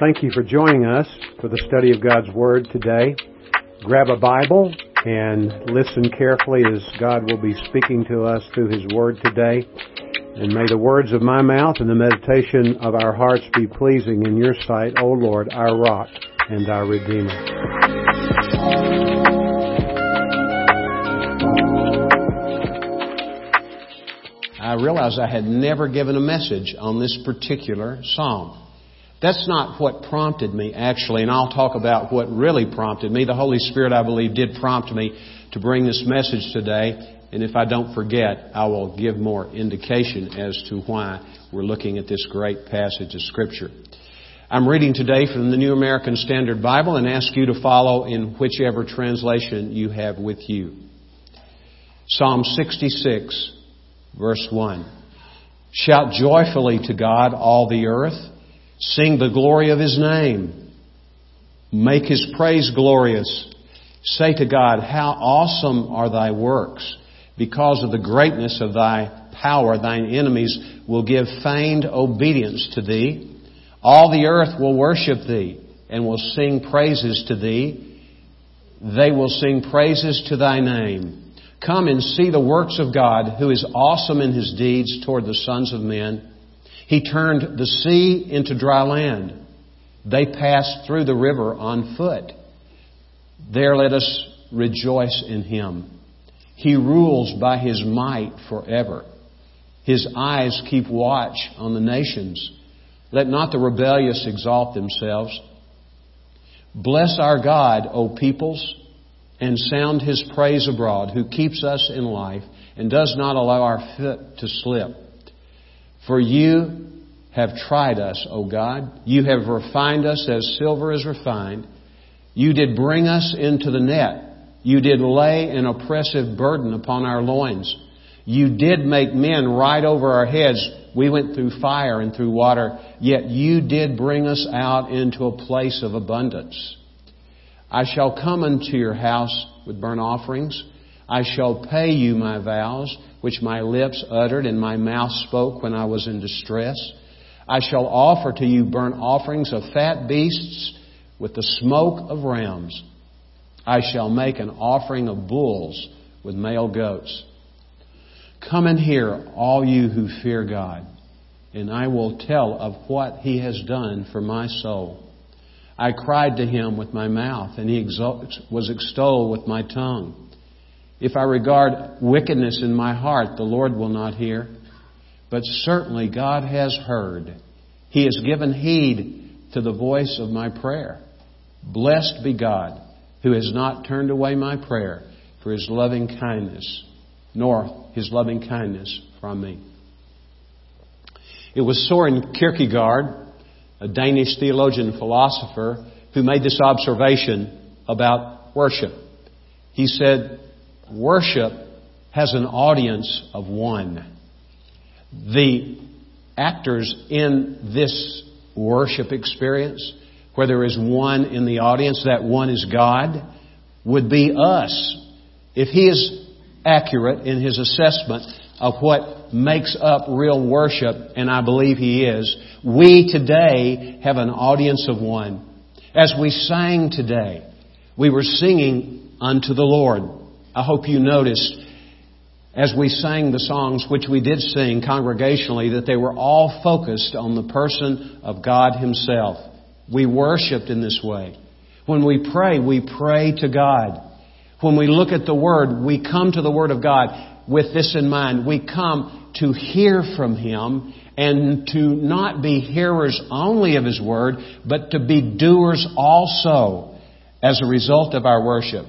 Thank you for joining us for the study of God's Word today. Grab a Bible and listen carefully as God will be speaking to us through His Word today. And may the words of my mouth and the meditation of our hearts be pleasing in your sight, O Lord, our rock and our Redeemer. I realized I had never given a message on this particular psalm. That's not what prompted me, actually, and I'll talk about what really prompted me. The Holy Spirit, I believe, did prompt me to bring this message today, and if I don't forget, I will give more indication as to why we're looking at this great passage of Scripture. I'm reading today from the New American Standard Bible and ask you to follow in whichever translation you have with you. Psalm 66, verse 1. Shout joyfully to God, all the earth. Sing the glory of His name. Make His praise glorious. Say to God, How awesome are Thy works! Because of the greatness of Thy power, Thine enemies will give feigned obedience to Thee. All the earth will worship Thee and will sing praises to Thee. They will sing praises to Thy name. Come and see the works of God, who is awesome in his deeds toward the sons of men. He turned the sea into dry land. They passed through the river on foot. There let us rejoice in him. He rules by his might forever. His eyes keep watch on the nations. Let not the rebellious exalt themselves. Bless our God, O peoples and sound his praise abroad, who keeps us in life and does not allow our foot to slip. For you have tried us, O God. You have refined us as silver is refined. You did bring us into the net. You did lay an oppressive burden upon our loins. You did make men ride over our heads. We went through fire and through water, yet you did bring us out into a place of abundance. I shall come unto your house with burnt offerings. I shall pay you my vows, which my lips uttered and my mouth spoke when I was in distress. I shall offer to you burnt offerings of fat beasts with the smoke of rams. I shall make an offering of bulls with male goats. Come and hear, all you who fear God, and I will tell of what he has done for my soul. I cried to him with my mouth, and he was extolled with my tongue. If I regard wickedness in my heart, the Lord will not hear. But certainly God has heard. He has given heed to the voice of my prayer. Blessed be God, who has not turned away my prayer for his loving kindness, nor his loving kindness from me. It was Soren Kierkegaard a Danish theologian philosopher who made this observation about worship. He said, Worship has an audience of one. The actors in this worship experience, where there is one in the audience, that one is God, would be us. If He is accurate in His assessment of what makes up real worship, and I believe He is, we today have an audience of one. As we sang today, we were singing unto the Lord. I hope you noticed as we sang the songs, which we did sing congregationally, that they were all focused on the person of God Himself. We worshiped in this way. When we pray, we pray to God. When we look at the Word, we come to the Word of God with this in mind. We come to hear from Him and to not be hearers only of His Word, but to be doers also as a result of our worship.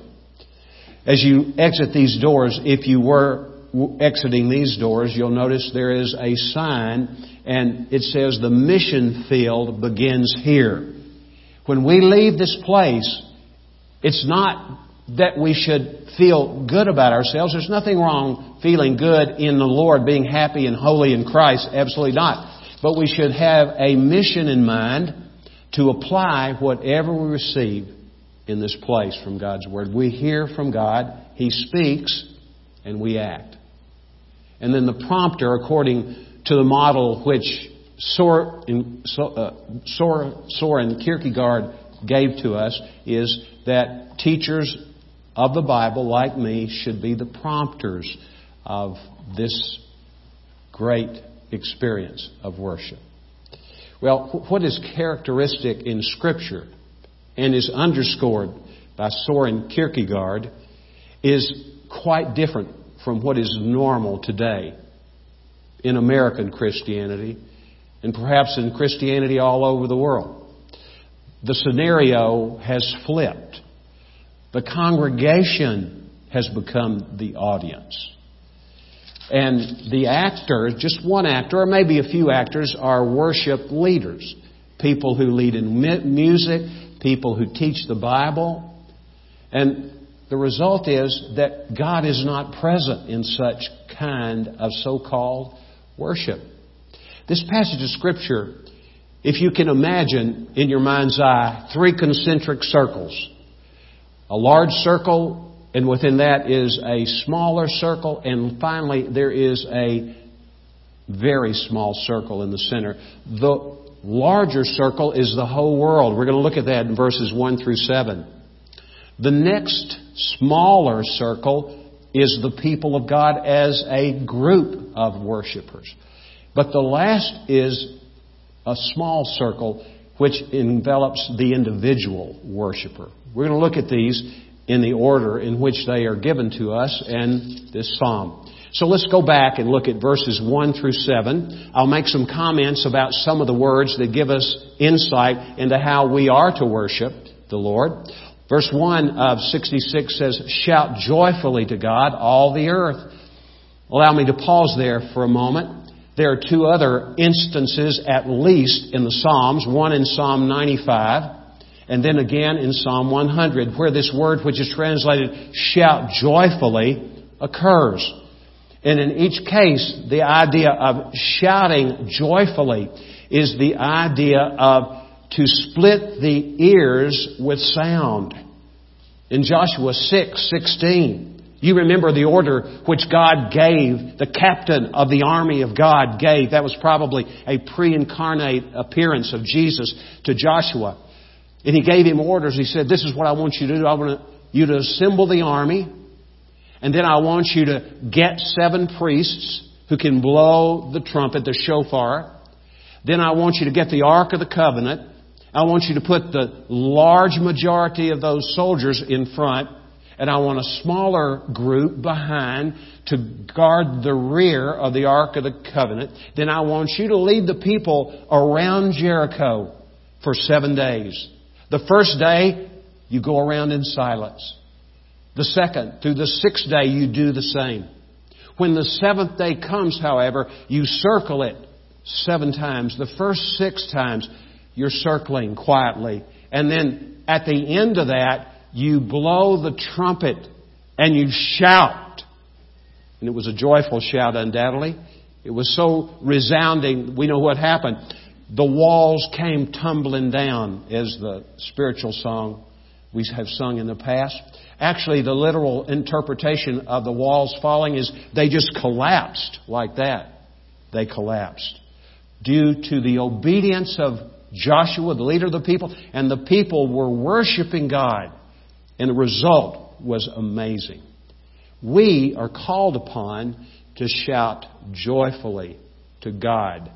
As you exit these doors, if you were exiting these doors, you'll notice there is a sign and it says the mission field begins here. When we leave this place, it's not that we should feel good about ourselves. There's nothing wrong feeling good in the Lord, being happy and holy in Christ. Absolutely not. But we should have a mission in mind to apply whatever we receive in this place from God's Word. We hear from God, He speaks, and we act. And then the prompter, according to the model which Soren, uh, Soren Kierkegaard gave to us is that teachers of the Bible, like me, should be the prompters of this great experience of worship. Well, what is characteristic in Scripture and is underscored by Soren Kierkegaard is quite different from what is normal today in American Christianity and perhaps in Christianity all over the world. The scenario has flipped. The congregation has become the audience. And the actor, just one actor, or maybe a few actors, are worship leaders. People who lead in music, people who teach the Bible. And the result is that God is not present in such kind of so called worship. This passage of Scripture, if you can imagine in your mind's eye three concentric circles a large circle and within that is a smaller circle, and finally there is a very small circle in the center. The larger circle is the whole world. We're going to look at that in verses 1 through 7. The next smaller circle is the people of God as a group of worshipers. But the last is a small circle which envelops the individual worshiper. We're going to look at these in the order in which they are given to us in this psalm. So let's go back and look at verses 1 through 7. I'll make some comments about some of the words that give us insight into how we are to worship the Lord. Verse 1 of 66 says, Shout joyfully to God, all the earth. Allow me to pause there for a moment. There are two other instances, at least, in the Psalms. One in Psalm 95 and then again in Psalm 100, where this word which is translated shout joyfully occurs. And in each case, the idea of shouting joyfully is the idea of to split the ears with sound. In Joshua 6, 16, you remember the order which God gave, the captain of the army of God gave. That was probably a pre-incarnate appearance of Jesus to Joshua. And he gave him orders. He said, This is what I want you to do. I want you to assemble the army. And then I want you to get seven priests who can blow the trumpet, the shofar. Then I want you to get the Ark of the Covenant. I want you to put the large majority of those soldiers in front. And I want a smaller group behind to guard the rear of the Ark of the Covenant. Then I want you to lead the people around Jericho for seven days. The first day, you go around in silence. The second, through the sixth day, you do the same. When the seventh day comes, however, you circle it seven times. The first six times, you're circling quietly. And then at the end of that, you blow the trumpet and you shout. And it was a joyful shout, undoubtedly. It was so resounding. We know what happened the walls came tumbling down, as the spiritual song we have sung in the past. Actually, the literal interpretation of the walls falling is they just collapsed like that. They collapsed. Due to the obedience of Joshua, the leader of the people, and the people were worshiping God. And the result was amazing. We are called upon to shout joyfully to God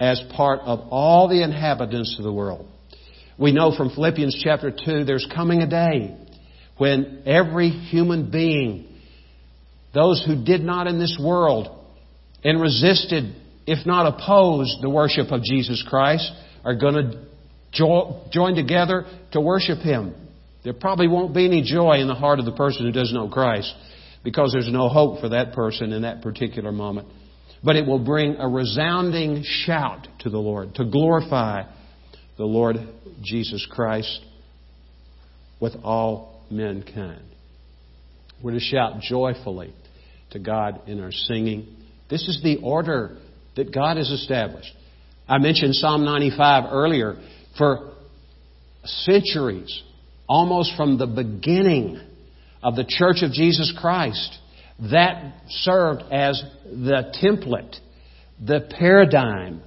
as part of all the inhabitants of the world. We know from Philippians chapter 2 there's coming a day when every human being, those who did not in this world and resisted, if not opposed, the worship of Jesus Christ, are going to jo- join together to worship Him. There probably won't be any joy in the heart of the person who doesn't know Christ because there's no hope for that person in that particular moment but it will bring a resounding shout to the Lord to glorify the Lord Jesus Christ with all mankind. We're to shout joyfully to God in our singing. This is the order that God has established. I mentioned Psalm 95 earlier. For centuries, almost from the beginning of the Church of Jesus Christ, that served as the template, the paradigm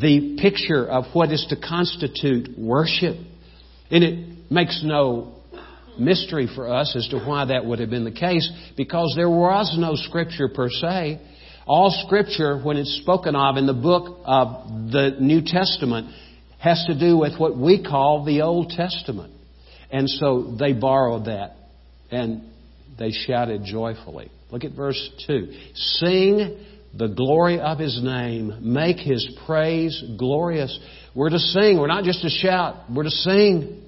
the picture of what is to constitute worship. And it makes no mystery for us as to why that would have been the case because there was no scripture per se. All scripture, when it's spoken of in the book of the New Testament, has to do with what we call the Old Testament. And so they borrowed that and they shouted joyfully. Look at verse 2. Sing the glory of his name. Make his praise glorious. We're to sing. We're not just to shout. We're to sing.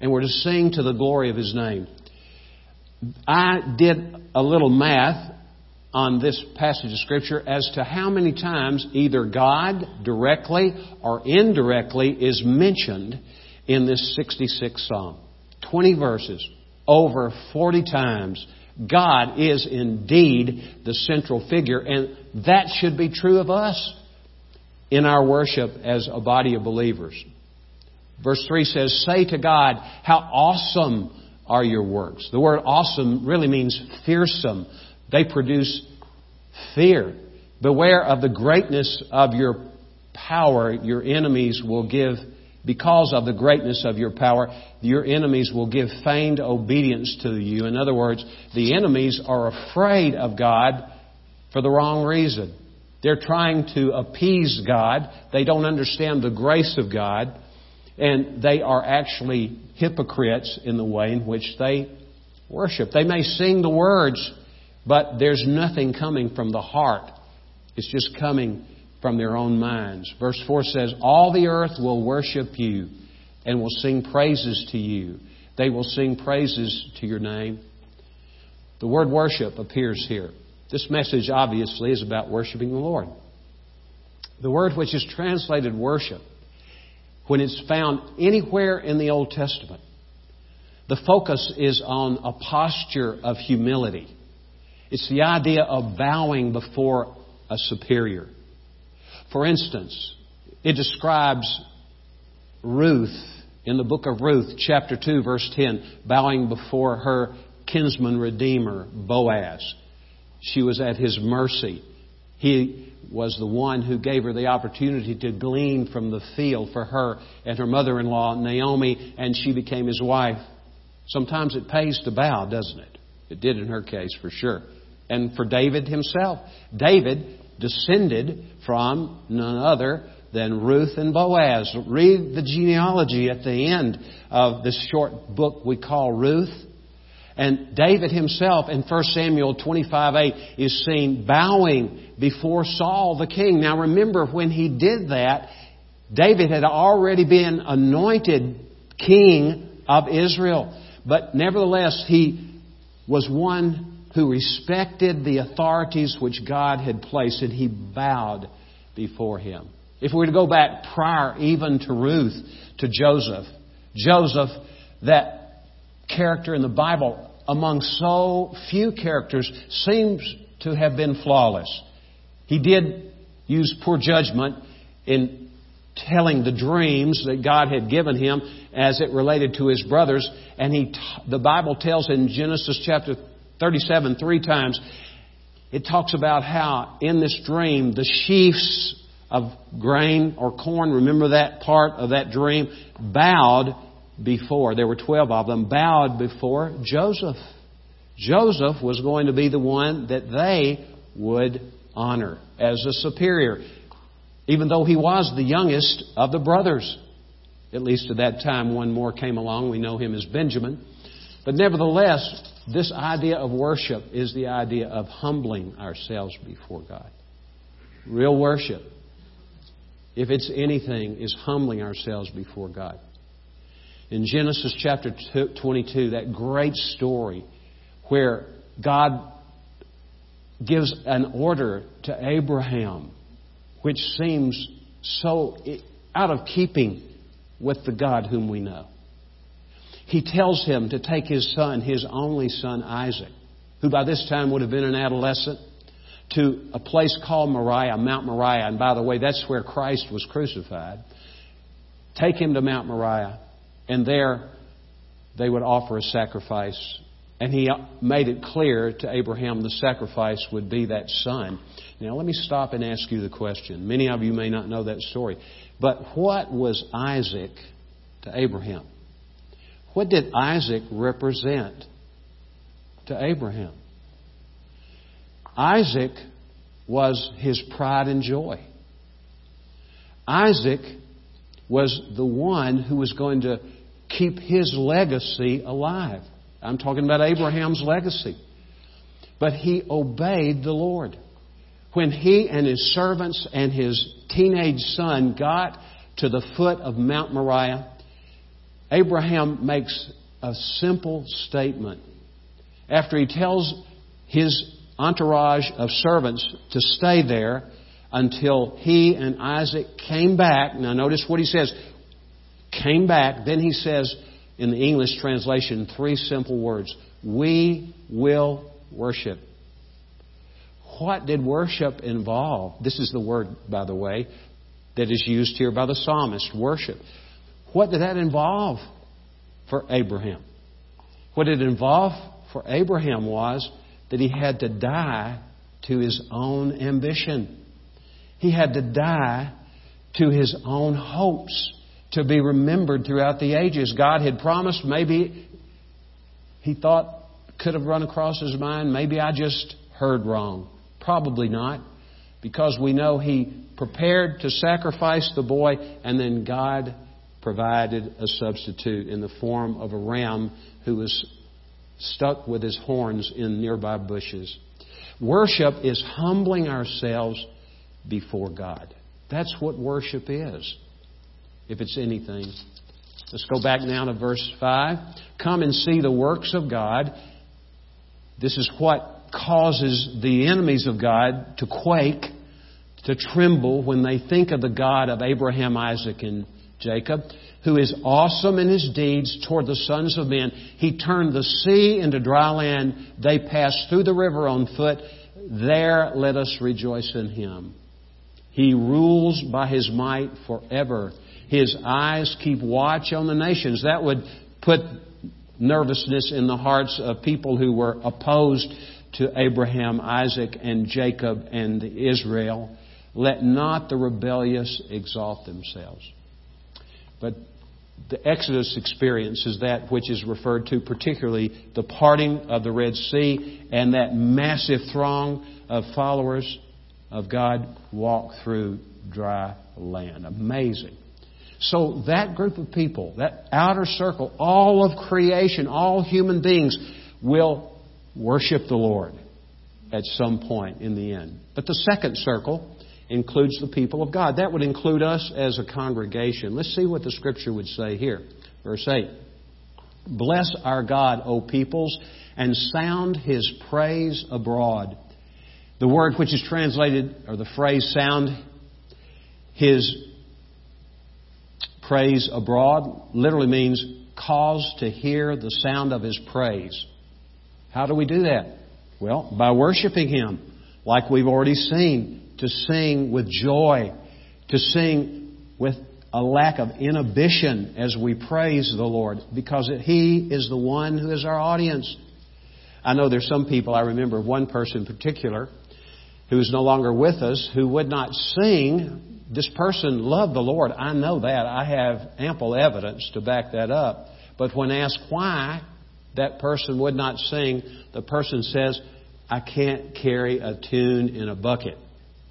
And we're to sing to the glory of his name. I did a little math on this passage of Scripture as to how many times either God directly or indirectly is mentioned in this 66th Psalm. 20 verses, over 40 times. God is indeed the central figure, and that should be true of us in our worship as a body of believers. Verse 3 says, Say to God, How awesome are your works. The word awesome really means fearsome. They produce fear. Beware of the greatness of your power. Your enemies will give, because of the greatness of your power, your enemies will give feigned obedience to you. In other words, the enemies are afraid of God for the wrong reason. They're trying to appease God. They don't understand the grace of God. And they are actually hypocrites in the way in which they worship. They may sing the words, but there's nothing coming from the heart. It's just coming from their own minds. Verse 4 says, All the earth will worship you and will sing praises to you. They will sing praises to your name. The word worship appears here. This message obviously is about worshiping the Lord. The word which is translated worship, when it's found anywhere in the Old Testament, the focus is on a posture of humility. It's the idea of bowing before a superior. For instance, it describes Ruth in the book of Ruth, chapter 2, verse 10, bowing before her kinsman redeemer, Boaz. She was at his mercy. He was the one who gave her the opportunity to glean from the field for her and her mother in law, Naomi, and she became his wife. Sometimes it pays to bow, doesn't it? It did in her case, for sure. And for David himself. David descended from none other than Ruth and Boaz. Read the genealogy at the end of this short book we call Ruth. And David himself in 1 Samuel 25 8 is seen bowing before Saul the king. Now remember, when he did that, David had already been anointed king of Israel. But nevertheless, he was one who respected the authorities which God had placed, and he bowed before him. If we were to go back prior even to Ruth, to Joseph, Joseph, that character in the Bible, among so few characters, seems to have been flawless. He did use poor judgment in telling the dreams that God had given him as it related to his brothers, and he, the Bible tells in Genesis chapter 37 three times, it talks about how in this dream the sheaves of grain or corn, remember that part of that dream, bowed before, there were 12 of them, bowed before Joseph. Joseph was going to be the one that they would honor as a superior, even though he was the youngest of the brothers. At least at that time, one more came along. We know him as Benjamin. But nevertheless, this idea of worship is the idea of humbling ourselves before God. Real worship, if it's anything, is humbling ourselves before God. In Genesis chapter 22, that great story where God gives an order to Abraham, which seems so out of keeping with the God whom we know he tells him to take his son, his only son Isaac, who by this time would have been an adolescent, to a place called Moriah, Mount Moriah. And by the way, that's where Christ was crucified. Take him to Mount Moriah, and there they would offer a sacrifice And he made it clear to Abraham the sacrifice would be that son. Now, let me stop and ask you the question. Many of you may not know that story. But what was Isaac to Abraham? What did Isaac represent to Abraham? Isaac was his pride and joy. Isaac was the one who was going to keep his legacy alive. I'm talking about Abraham's legacy. But he obeyed the Lord. When he and his servants and his teenage son got to the foot of Mount Moriah, Abraham makes a simple statement. After he tells his entourage of servants to stay there until he and Isaac came back. Now, notice what he says came back. Then he says, in the English translation, three simple words We will worship. What did worship involve? This is the word, by the way, that is used here by the psalmist worship. What did that involve for Abraham? What it involved for Abraham was that he had to die to his own ambition. He had to die to his own hopes to be remembered throughout the ages. God had promised, maybe he thought could have run across his mind, maybe I just heard wrong. Probably not, because we know he prepared to sacrifice the boy, and then God provided a substitute in the form of a ram who was stuck with his horns in nearby bushes. Worship is humbling ourselves before God. That's what worship is, if it's anything. Let's go back now to verse 5. Come and see the works of God. This is what causes the enemies of God to quake, to tremble when they think of the God of Abraham, Isaac, and Jacob, who is awesome in his deeds toward the sons of men. He turned the sea into dry land. They passed through the river on foot. There let us rejoice in him. He rules by his might forever. His eyes keep watch on the nations. That would put nervousness in the hearts of people who were opposed to Abraham, Isaac, and Jacob and Israel. Let not the rebellious exalt themselves. But the Exodus experience is that which is referred to particularly the parting of the Red Sea and that massive throng of followers of God walk through dry land. Amazing. So that group of people, that outer circle, all of creation, all human beings will worship the Lord at some point in the end. But the second circle includes the people of God. That would include us as a congregation. Let's see what the scripture would say here. Verse 8. Bless our God, O peoples, and sound his praise abroad. The word which is translated, or the phrase sound his praise abroad, literally means cause to hear the sound of his praise. How do we do that? Well, by worshiping him, like we've already seen, to sing with joy, to sing with a lack of inhibition as we praise the Lord, because He is the one who is our audience. I know there's some people, I remember one person in particular, who is no longer with us, who would not sing. This person loved the Lord. I know that. I have ample evidence to back that up. But when asked why that person would not sing, the person says, I can't carry a tune in a bucket.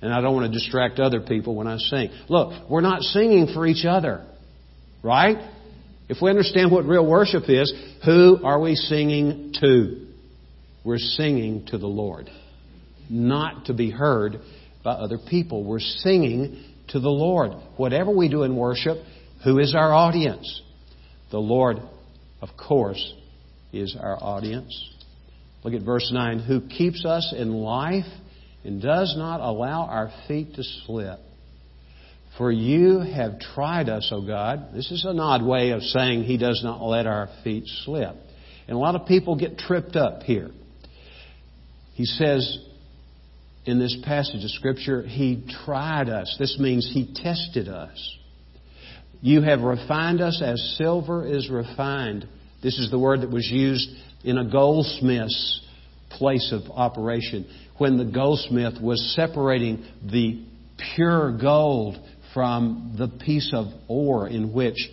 And I don't want to distract other people when I sing. Look, we're not singing for each other. Right? If we understand what real worship is, who are we singing to? We're singing to the Lord not to be heard by other people. We're singing to the Lord. Whatever we do in worship, who is our audience? The Lord, of course, is our audience. Look at verse 9. Who keeps us in life and does not allow our feet to slip. For you have tried us, O God. This is an odd way of saying He does not let our feet slip. And a lot of people get tripped up here. He says, in this passage of Scripture, He tried us. This means He tested us. You have refined us as silver is refined. This is the word that was used in a goldsmith's place of operation when the goldsmith was separating the pure gold from the piece of ore in which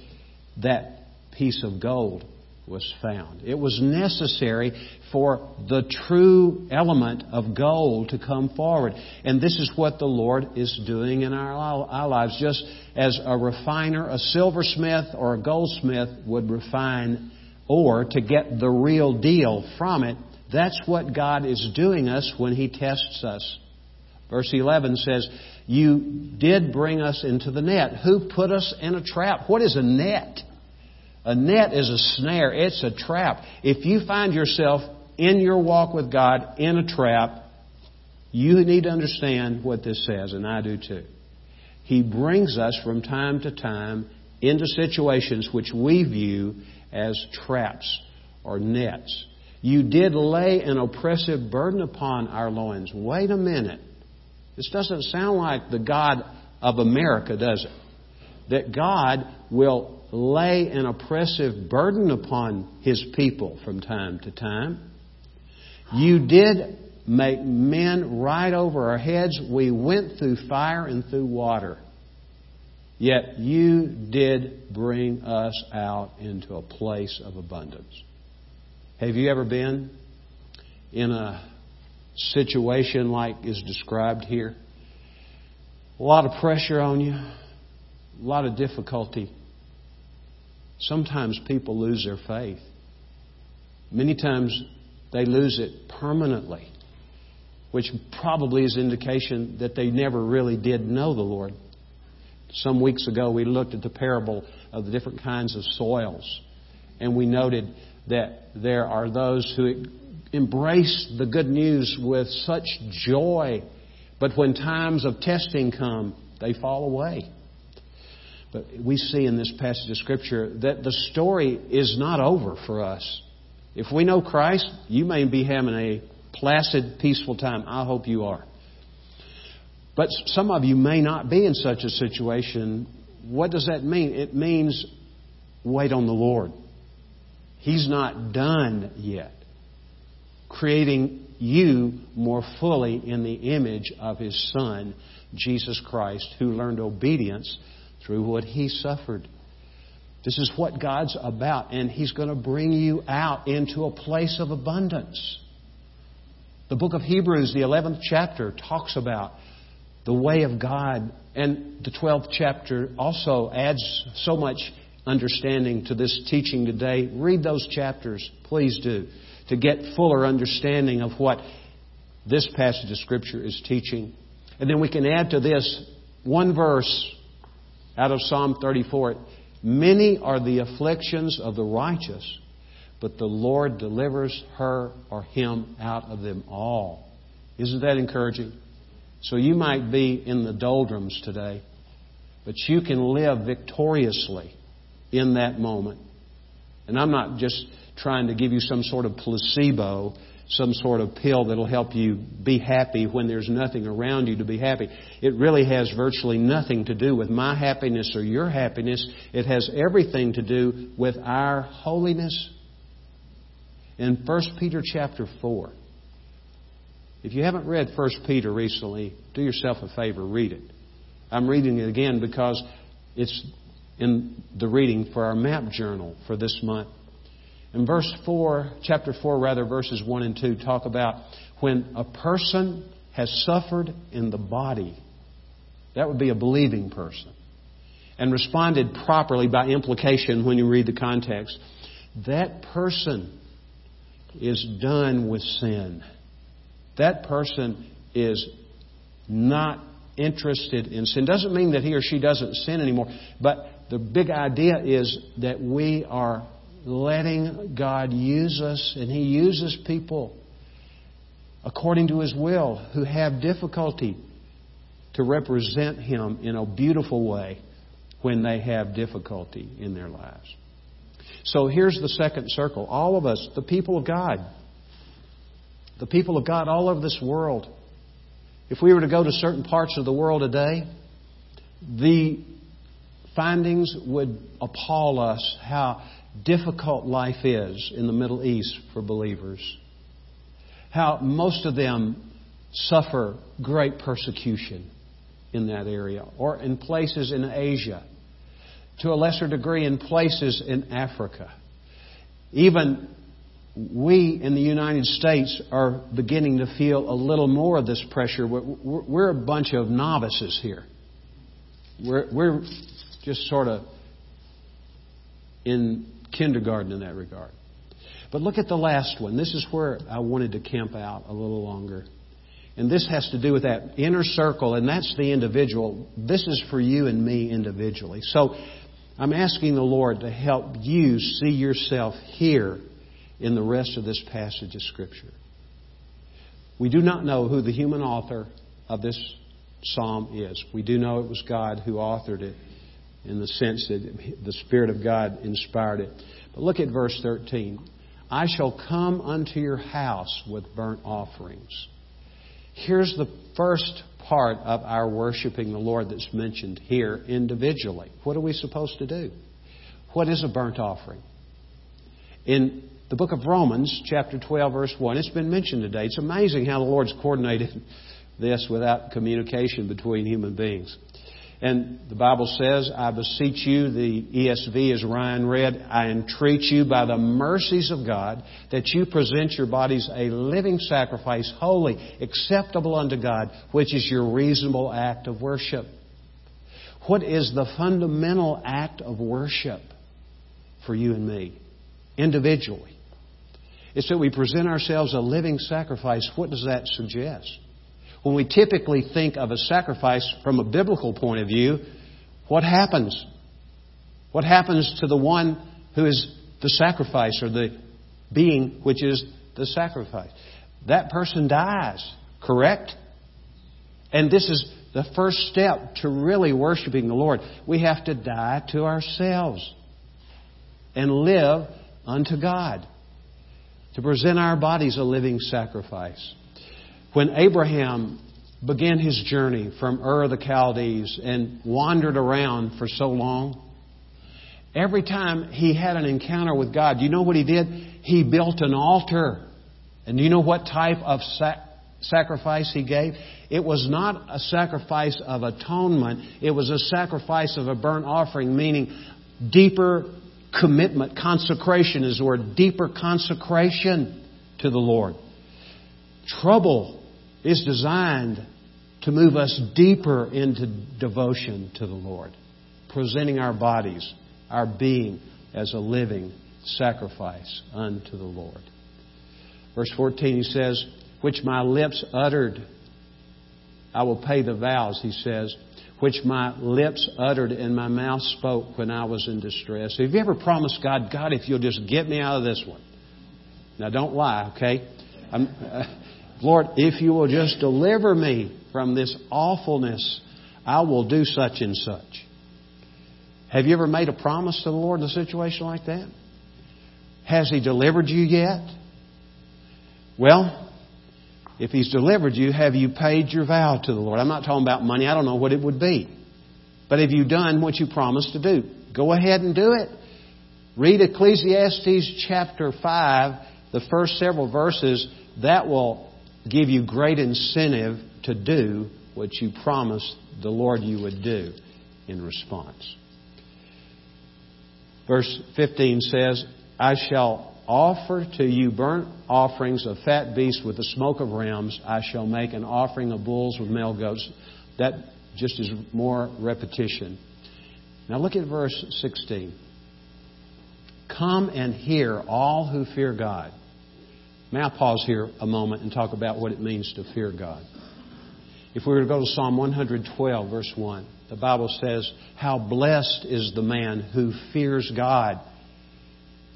that piece of gold was found. It was necessary for the true element of gold to come forward. And this is what the Lord is doing in our, our lives. Just as a refiner, a silversmith, or a goldsmith would refine ore to get the real deal from it, that's what God is doing us when He tests us. Verse 11 says, You did bring us into the net. Who put us in a trap? What is a net? A net is a snare. It's a trap. If you find yourself in your walk with God in a trap, you need to understand what this says, and I do too. He brings us from time to time into situations which we view as traps or nets. You did lay an oppressive burden upon our loins. Wait a minute. This doesn't sound like the God of America, does it? That God will lay an oppressive burden upon His people from time to time. You did make men ride over our heads. We went through fire and through water. Yet you did bring us out into a place of abundance. Have you ever been in a situation like is described here? A lot of pressure on you, a lot of difficulty. Sometimes people lose their faith. Many times they lose it permanently, which probably is indication that they never really did know the Lord. Some weeks ago, we looked at the parable of the different kinds of soils, and we noted that there are those who embrace the good news with such joy, but when times of testing come, they fall away. But we see in this passage of Scripture that the story is not over for us. If we know Christ, you may be having a placid, peaceful time. I hope you are. But some of you may not be in such a situation. What does that mean? It means wait on the Lord. He's not done yet creating you more fully in the image of His Son, Jesus Christ, who learned obedience through what He suffered. This is what God's about, and He's going to bring you out into a place of abundance. The book of Hebrews, the 11th chapter, talks about the way of God. And the 12th chapter also adds so much understanding to this teaching today. Read those chapters, please do, to get fuller understanding of what this passage of Scripture is teaching. And then we can add to this one verse out of Psalm 34. Many are the afflictions of the righteous, but the Lord delivers her or him out of them all. Isn't that encouraging? So you might be in the doldrums today, but you can live victoriously in that moment. And I'm not just trying to give you some sort of placebo, some sort of pill that'll help you be happy when there's nothing around you to be happy. It really has virtually nothing to do with my happiness or your happiness. It has everything to do with our holiness. In 1 Peter chapter 4, if you haven't read 1 Peter recently, do yourself a favor, read it. I'm reading it again because it's in the reading for our map journal for this month. In verse 4, chapter 4, rather, verses 1 and 2 talk about when a person has suffered in the body, that would be a believing person, and responded properly by implication when you read the context, that person is done with sin that person is not interested in sin. Doesn't mean that he or she doesn't sin anymore, but the big idea is that we are letting God use us, and He uses people according to His will who have difficulty to represent Him in a beautiful way when they have difficulty in their lives. So here's the second circle. All of us, the people of God, the people of God all over this world. If we were to go to certain parts of the world today, the findings would appall us how difficult life is in the Middle East for believers. How most of them suffer great persecution in that area, or in places in Asia, to a lesser degree in places in Africa. Even we in the United States are beginning to feel a little more of this pressure. We're a bunch of novices here. We're, we're just sort of in kindergarten in that regard. But look at the last one. This is where I wanted to camp out a little longer. And this has to do with that inner circle, and that's the individual. This is for you and me individually. So I'm asking the Lord to help you see yourself here in the rest of this passage of Scripture. We do not know who the human author of this psalm is. We do know it was God who authored it in the sense that the Spirit of God inspired it. But look at verse 13. I shall come unto your house with burnt offerings. Here's the first part of our worshiping the Lord that's mentioned here individually. What are we supposed to do? What is a burnt offering? In the book of Romans, chapter 12, verse 1, it's been mentioned today. It's amazing how the Lord's coordinated this without communication between human beings. And the Bible says, I beseech you, the ESV as Ryan read, I entreat you by the mercies of God that you present your bodies a living sacrifice, holy, acceptable unto God, which is your reasonable act of worship. What is the fundamental act of worship for you and me, individually? It's that we present ourselves a living sacrifice. What does that suggest? When we typically think of a sacrifice from a biblical point of view, what happens? What happens to the one who is the sacrifice or the being which is the sacrifice? That person dies, correct? And this is the first step to really worshiping the Lord. We have to die to ourselves and live unto God. To present our bodies a living sacrifice. When Abraham began his journey from Ur of the Chaldees and wandered around for so long, every time he had an encounter with God, do you know what he did? He built an altar. And do you know what type of sac- sacrifice he gave? It was not a sacrifice of atonement, it was a sacrifice of a burnt offering, meaning deeper commitment. Consecration is the word, deeper consecration to the Lord. Trouble is designed to move us deeper into devotion to the Lord, presenting our bodies, our being, as a living sacrifice unto the Lord. Verse 14, he says, Which my lips uttered, I will pay the vows, he says, which my lips uttered and my mouth spoke when I was in distress. Have you ever promised God, God, if you'll just get me out of this one? Now, don't lie, okay? Uh, Lord, if you will just deliver me from this awfulness, I will do such and such. Have you ever made a promise to the Lord in a situation like that? Has He delivered you yet? Well, if He's delivered you, have you paid your vow to the Lord? I'm not talking about money. I don't know what it would be. But have you done what you promised to do? Go ahead and do it. Read Ecclesiastes chapter 5, the first several verses. That will give you great incentive to do what you promised the Lord you would do in response. Verse 15 says, I shall offer to you burnt offerings of fat beasts with the smoke of rams. I shall make an offering of bulls with male goats. That just is more repetition. Now look at verse 16. Come and hear all who fear God. May I pause here a moment and talk about what it means to fear God? If we were to go to Psalm 112, verse 1, the Bible says, How blessed is the man who fears God.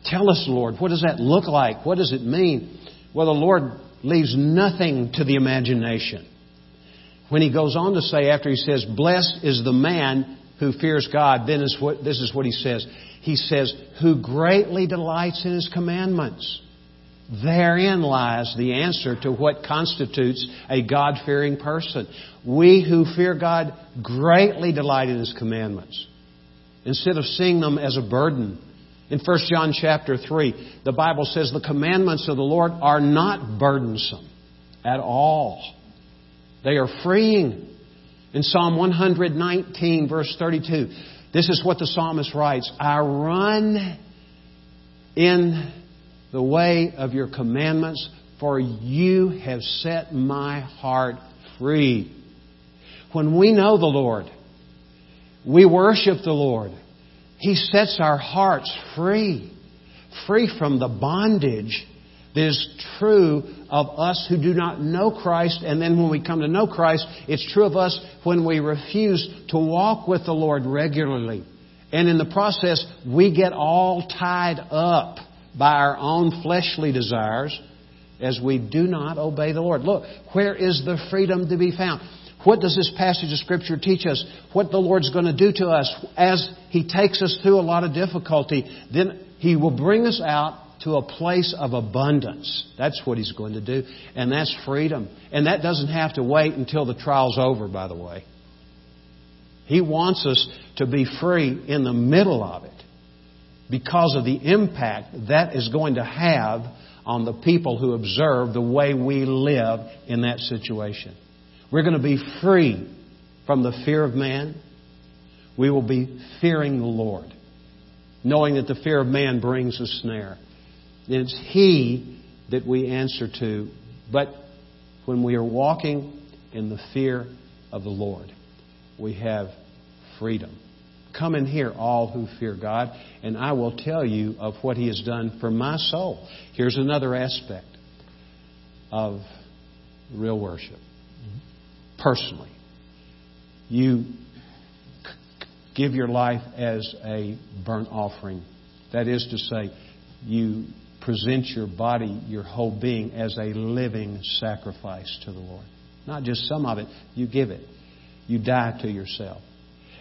Tell us, Lord, what does that look like? What does it mean? Well, the Lord leaves nothing to the imagination. When he goes on to say, after he says, Blessed is the man who fears God, then is what, this is what he says. He says, Who greatly delights in his commandments. Therein lies the answer to what constitutes a God fearing person. We who fear God greatly delight in His commandments. Instead of seeing them as a burden, In 1 John chapter 3, the Bible says the commandments of the Lord are not burdensome at all. They are freeing. In Psalm 119, verse 32, this is what the psalmist writes I run in the way of your commandments, for you have set my heart free. When we know the Lord, we worship the Lord. He sets our hearts free, free from the bondage that is true of us who do not know Christ. And then when we come to know Christ, it's true of us when we refuse to walk with the Lord regularly. And in the process, we get all tied up by our own fleshly desires as we do not obey the Lord. Look, where is the freedom to be found? What does this passage of Scripture teach us? What the Lord's going to do to us as He takes us through a lot of difficulty? Then He will bring us out to a place of abundance. That's what He's going to do. And that's freedom. And that doesn't have to wait until the trial's over, by the way. He wants us to be free in the middle of it because of the impact that is going to have on the people who observe the way we live in that situation. We're going to be free from the fear of man. We will be fearing the Lord, knowing that the fear of man brings a snare. It's He that we answer to, but when we are walking in the fear of the Lord, we have freedom. Come and hear all who fear God, and I will tell you of what He has done for my soul. Here's another aspect of real worship personally. You give your life as a burnt offering. That is to say, you present your body, your whole being, as a living sacrifice to the Lord. Not just some of it, you give it. You die to yourself.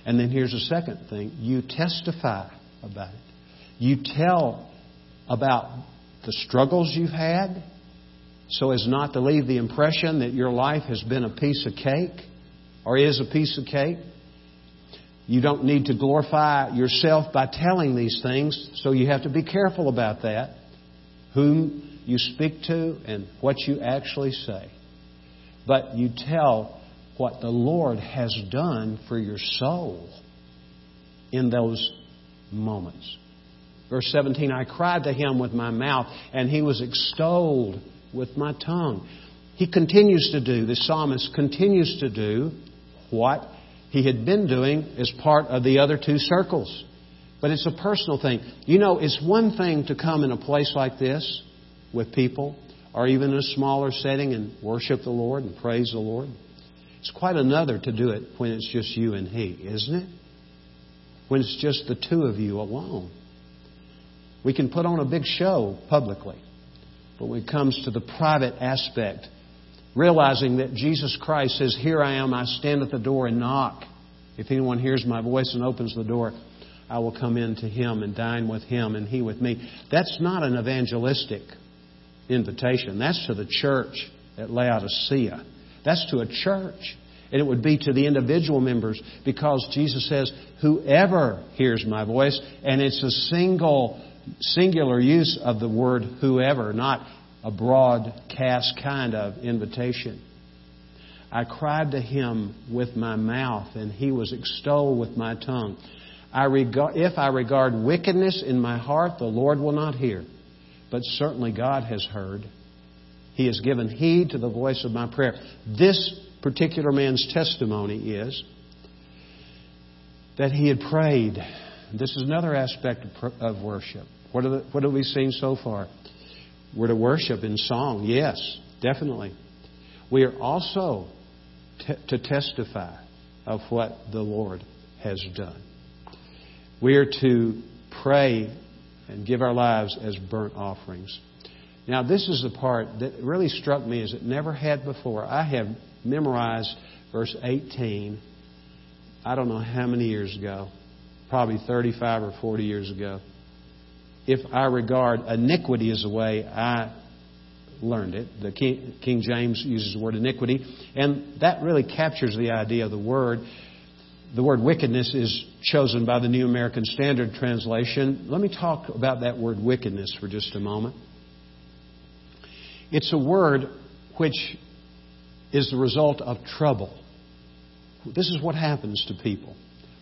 And then here's the second thing you testify about it. You tell about the struggles you've had, so as not to leave the impression that your life has been a piece of cake or is a piece of cake. You don't need to glorify yourself by telling these things, so you have to be careful about that. Whom you speak to and what you actually say. But you tell what the Lord has done for your soul in those moments. Verse 17 I cried to him with my mouth, and he was extolled with my tongue. He continues to do, the psalmist continues to do what he had been doing as part of the other two circles. But it's a personal thing. You know, it's one thing to come in a place like this with people, or even in a smaller setting and worship the Lord and praise the Lord. It's quite another to do it when it's just you and He, isn't it? When it's just the two of you alone. We can put on a big show publicly. But when it comes to the private aspect, realizing that Jesus Christ says, Here I am, I stand at the door and knock. If anyone hears my voice and opens the door, I will come in to him and dine with him and he with me. That's not an evangelistic invitation. That's to the church at Laodicea. That's to a church. And it would be to the individual members because Jesus says, Whoever hears my voice, and it's a single singular use of the word whoever, not a broadcast kind of invitation. I cried to him with my mouth, and he was extolled with my tongue. I regard, if I regard wickedness in my heart, the Lord will not hear. But certainly God has heard. He has given heed to the voice of my prayer. This particular man's testimony is that he had prayed this is another aspect of, worship. What, the, what have we seen so far? We're to worship in song, yes, definitely. We are also te- to testify of what the Lord has done. We are to pray and give our lives as burnt offerings. Now, this is the part that really struck me as it never had before. I have memorized verse 18, I don't know how many years ago probably 35 or 40 years ago. If I regard iniquity as the way I learned it, the King, King James uses the word iniquity, and that really captures the idea of the word. the word wickedness is chosen by the New American Standard Translation. Let me talk about that word wickedness for just a moment. It's a word which is the result of trouble. This is what happens to people.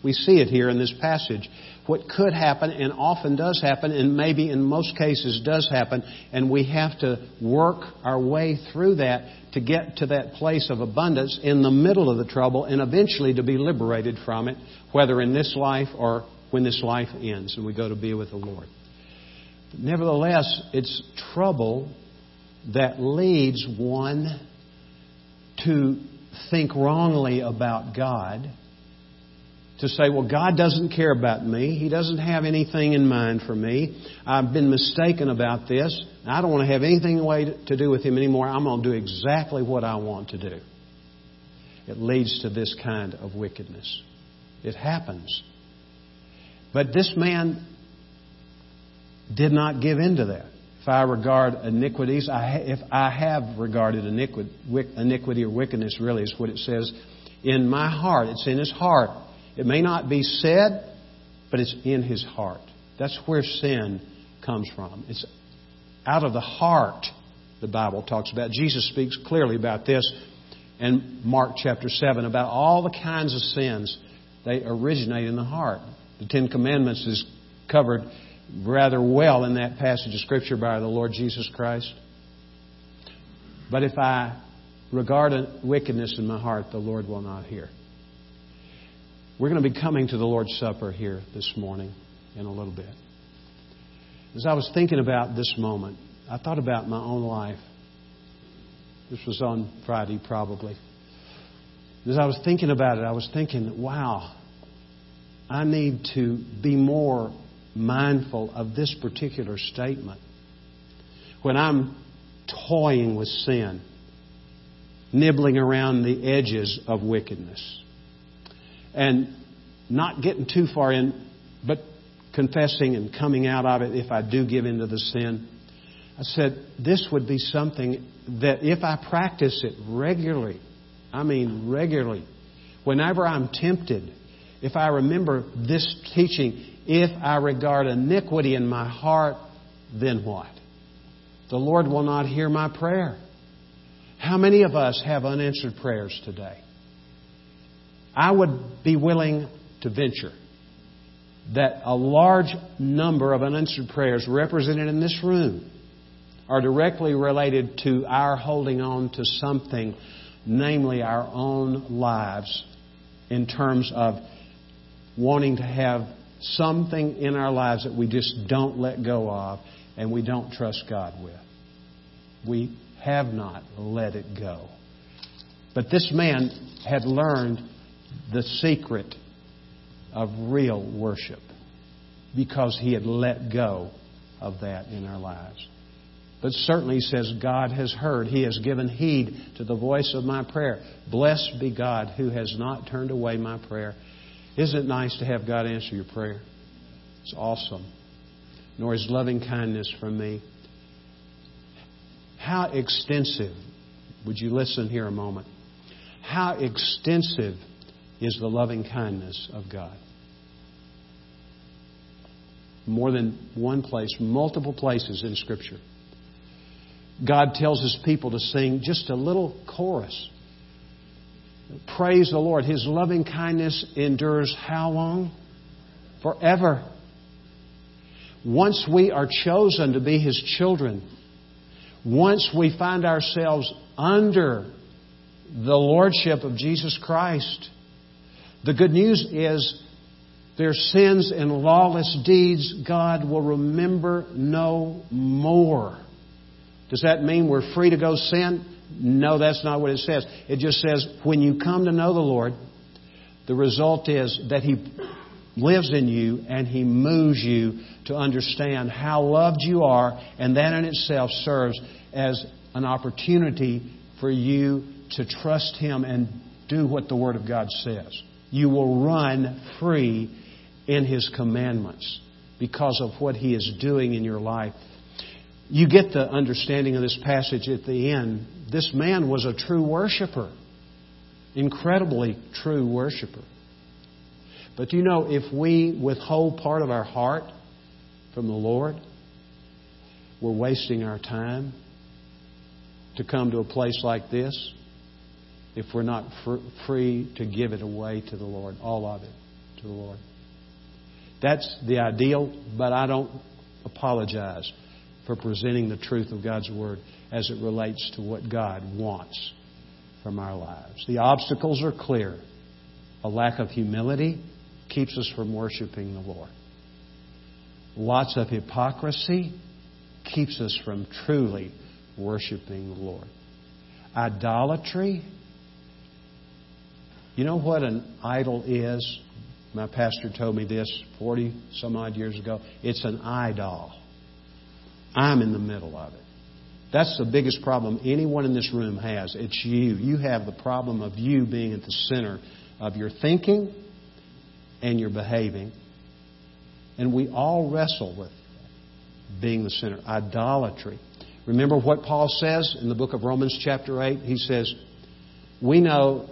We see it here in this passage. What could happen and often does happen, and maybe in most cases does happen, and we have to work our way through that to get to that place of abundance in the middle of the trouble and eventually to be liberated from it, whether in this life or when this life ends and we go to be with the Lord. But nevertheless, it's trouble that leads one to think wrongly about God to say, well, God doesn't care about me. He doesn't have anything in mind for me. I've been mistaken about this. I don't want to have anything to do with Him anymore. I'm going to do exactly what I want to do. It leads to this kind of wickedness. It happens. But this man did not give in to that. If I regard iniquities, I, if I have regarded iniquity or wickedness, really is what it says in my heart. It's in his heart. It may not be said, but it's in his heart. That's where sin comes from. It's out of the heart, the Bible talks about. Jesus speaks clearly about this in Mark chapter 7 about all the kinds of sins. They originate in the heart. The Ten Commandments is covered rather well in that passage of Scripture by the Lord Jesus Christ. But if I regard wickedness in my heart, the Lord will not hear. We're going to be coming to the Lord's Supper here this morning in a little bit. As I was thinking about this moment, I thought about my own life. This was on Friday, probably. As I was thinking about it, I was thinking, wow, I need to be more mindful of this particular statement. When I'm toying with sin, nibbling around the edges of wickedness and not getting too far in, but confessing and coming out of it if I do give into the sin. I said, this would be something that if I practice it regularly, I mean regularly, whenever I'm tempted, if I remember this teaching, if I regard iniquity in my heart, then what? The Lord will not hear my prayer. How many of us have unanswered prayers today? I would be willing to venture that a large number of unanswered prayers represented in this room are directly related to our holding on to something, namely our own lives, in terms of wanting to have something in our lives that we just don't let go of and we don't trust God with. We have not let it go. But this man had learned the secret of real worship because he had let go of that in our lives. But certainly, he says, God has heard. He has given heed to the voice of my prayer. Blessed be God who has not turned away my prayer. Isn't it nice to have God answer your prayer? It's awesome. Nor his loving kindness from me. How extensive, would you listen here a moment? How extensive is the loving kindness of God. More than one place, multiple places in Scripture. God tells His people to sing just a little chorus. Praise the Lord. His loving kindness endures how long? Forever. Once we are chosen to be His children, once we find ourselves under the Lordship of Jesus Christ, the good news is their sins and lawless deeds God will remember no more. Does that mean we're free to go sin? No, that's not what it says. It just says when you come to know the Lord, the result is that He lives in you and He moves you to understand how loved you are, and that in itself serves as an opportunity for you to trust Him and do what the Word of God says you will run free in His commandments because of what He is doing in your life. You get the understanding of this passage at the end. This man was a true worshiper, incredibly true worshiper. But you know, if we withhold part of our heart from the Lord, we're wasting our time to come to a place like this if we're not fr- free to give it away to the Lord, all of it to the Lord. That's the ideal, but I don't apologize for presenting the truth of God's Word as it relates to what God wants from our lives. The obstacles are clear. A lack of humility keeps us from worshiping the Lord. Lots of hypocrisy keeps us from truly worshiping the Lord. Idolatry. You know what an idol is? My pastor told me this 40 some odd years ago. It's an idol. I'm in the middle of it. That's the biggest problem anyone in this room has. It's you. You have the problem of you being at the center of your thinking and your behaving. And we all wrestle with being the center. Idolatry. Remember what Paul says in the book of Romans, chapter 8? He says, We know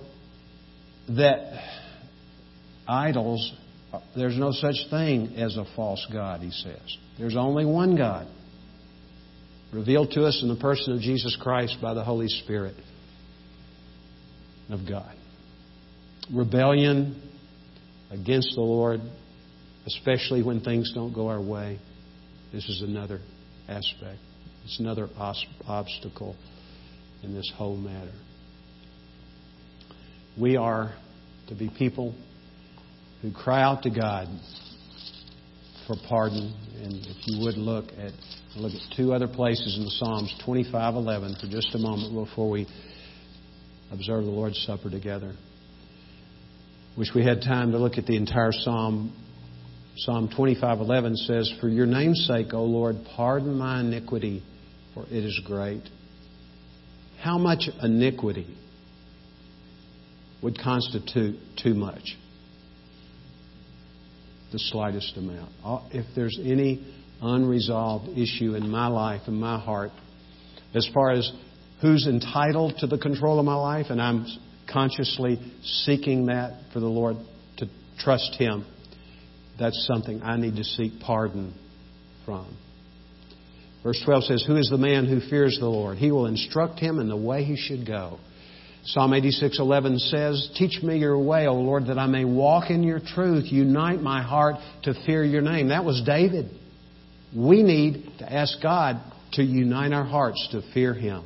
that idols, there's no such thing as a false God, he says. There's only one God revealed to us in the person of Jesus Christ by the Holy Spirit of God. Rebellion against the Lord, especially when things don't go our way, this is another aspect. It's another obstacle in this whole matter. We are to be people who cry out to God for pardon. And if you would look at look at two other places in the Psalms, 25:11, for just a moment before we observe the Lord's Supper together. Wish we had time to look at the entire Psalm. Psalm 25:11 says, "For your name's sake, O Lord, pardon my iniquity, for it is great." How much iniquity would constitute too much? The slightest amount. Uh, if there's any unresolved issue in my life, in my heart, as far as who's entitled to the control of my life, and I'm consciously seeking that for the Lord to trust Him, that's something I need to seek pardon from. Verse 12 says, Who is the man who fears the Lord? He will instruct him in the way he should go. Psalm 86:11 says, "Teach me your way, O Lord, that I may walk in your truth. Unite my heart to fear your name." That was David. We need to ask God to unite our hearts to fear him.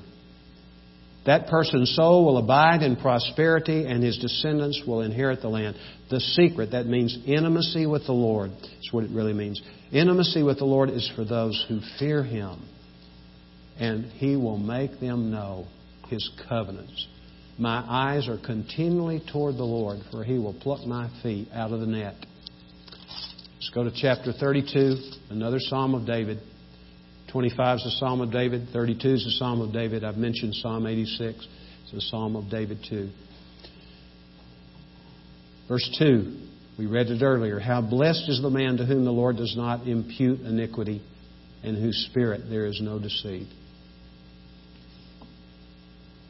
That person's soul will abide in prosperity and his descendants will inherit the land. The secret, that means intimacy with the Lord, is what it really means. Intimacy with the Lord is for those who fear him, and he will make them know his covenants. My eyes are continually toward the Lord, for he will pluck my feet out of the net. Let's go to chapter 32, another Psalm of David. 25 is the Psalm of David. 32 is the Psalm of David. I've mentioned Psalm 86. It's the Psalm of David too. Verse 2, we read it earlier. How blessed is the man to whom the Lord does not impute iniquity, and whose spirit there is no deceit.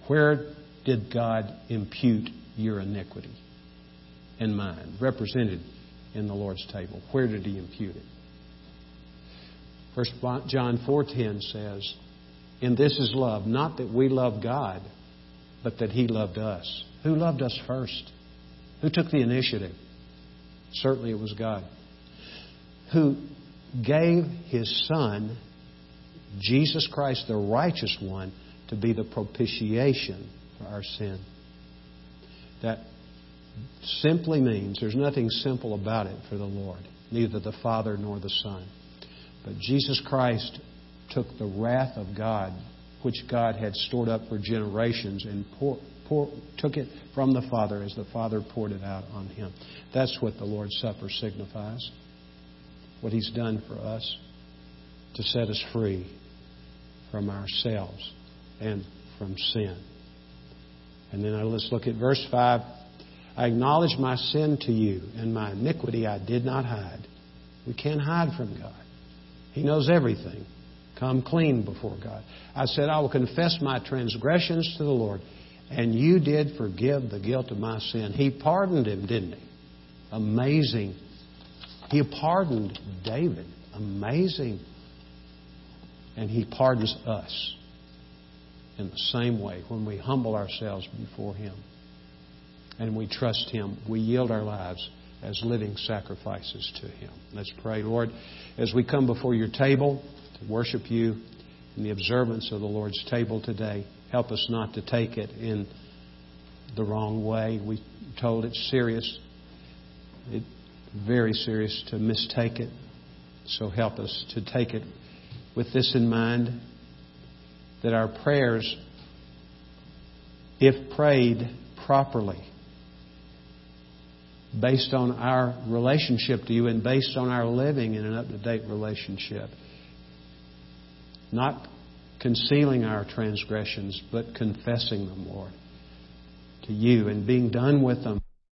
Where did God impute your iniquity and mine, represented in the Lord's table? Where did He impute it? First John 4:10 says, "In this is love, not that we love God, but that He loved us." Who loved us first? Who took the initiative? Certainly it was God. Who gave His Son, Jesus Christ, the righteous one, to be the propitiation for our sin. That simply means there's nothing simple about it for the Lord, neither the Father nor the Son. But Jesus Christ took the wrath of God, which God had stored up for generations, and pour, took it from the Father as the Father poured it out on Him. That's what the Lord's Supper signifies. What He's done for us to set us free from ourselves and from sin. And then let's look at verse 5. I acknowledge my sin to you, and my iniquity I did not hide. We can't hide from God. He knows everything. Come clean before God. I said, I will confess my transgressions to the Lord. And you did forgive the guilt of my sin. He pardoned him, didn't he? Amazing. He pardoned David. Amazing. And He pardons us in the same way when we humble ourselves before Him and we trust Him. We yield our lives as living sacrifices to Him. Let's pray, Lord, as we come before your table to worship you in the observance of the Lord's table today, help us not to take it in the wrong way. We told it's serious, it, very serious to mistake it. So help us to take it with this in mind that our prayers, if prayed properly, based on our relationship to you and based on our living in an up to date relationship. Not concealing our transgressions, but confessing them, Lord, to you and being done with them.